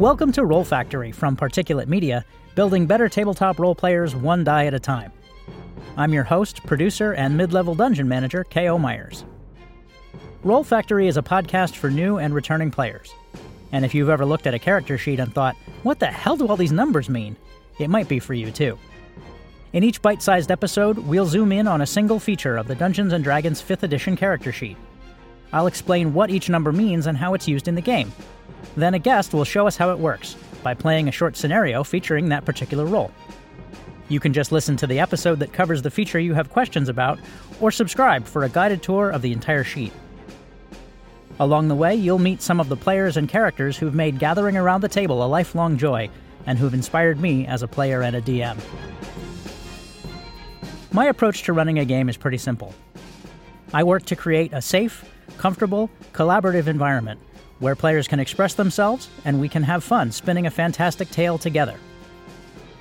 Welcome to Roll Factory from Particulate Media, building better tabletop role players one die at a time. I'm your host, producer, and mid level dungeon manager, K.O. Myers. Roll Factory is a podcast for new and returning players. And if you've ever looked at a character sheet and thought, what the hell do all these numbers mean? It might be for you too. In each bite sized episode, we'll zoom in on a single feature of the Dungeons and Dragons 5th edition character sheet. I'll explain what each number means and how it's used in the game. Then a guest will show us how it works by playing a short scenario featuring that particular roll. You can just listen to the episode that covers the feature you have questions about, or subscribe for a guided tour of the entire sheet. Along the way, you'll meet some of the players and characters who've made gathering around the table a lifelong joy and who've inspired me as a player and a DM. My approach to running a game is pretty simple. I work to create a safe, comfortable, collaborative environment where players can express themselves and we can have fun spinning a fantastic tale together.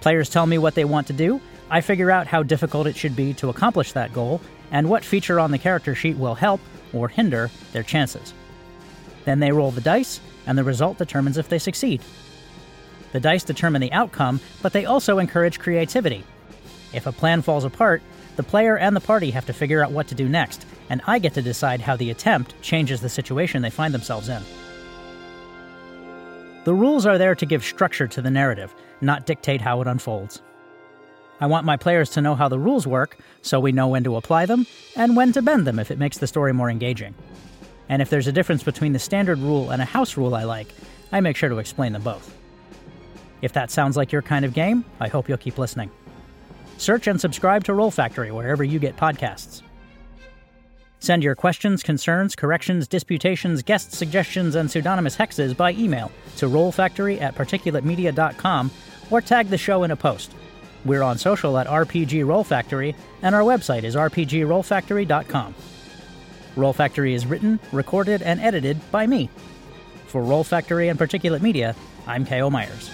Players tell me what they want to do, I figure out how difficult it should be to accomplish that goal, and what feature on the character sheet will help or hinder their chances. Then they roll the dice, and the result determines if they succeed. The dice determine the outcome, but they also encourage creativity. If a plan falls apart, the player and the party have to figure out what to do next, and I get to decide how the attempt changes the situation they find themselves in. The rules are there to give structure to the narrative, not dictate how it unfolds. I want my players to know how the rules work so we know when to apply them and when to bend them if it makes the story more engaging. And if there's a difference between the standard rule and a house rule I like, I make sure to explain them both. If that sounds like your kind of game, I hope you'll keep listening. Search and subscribe to Roll Factory wherever you get podcasts. Send your questions, concerns, corrections, disputations, guest suggestions, and pseudonymous hexes by email to rollfactory at particulatemedia.com or tag the show in a post. We're on social at RPG Roll Factory, and our website is rpgrollfactory.com. Roll Factory is written, recorded, and edited by me. For Roll Factory and Particulate Media, I'm K.O. Myers.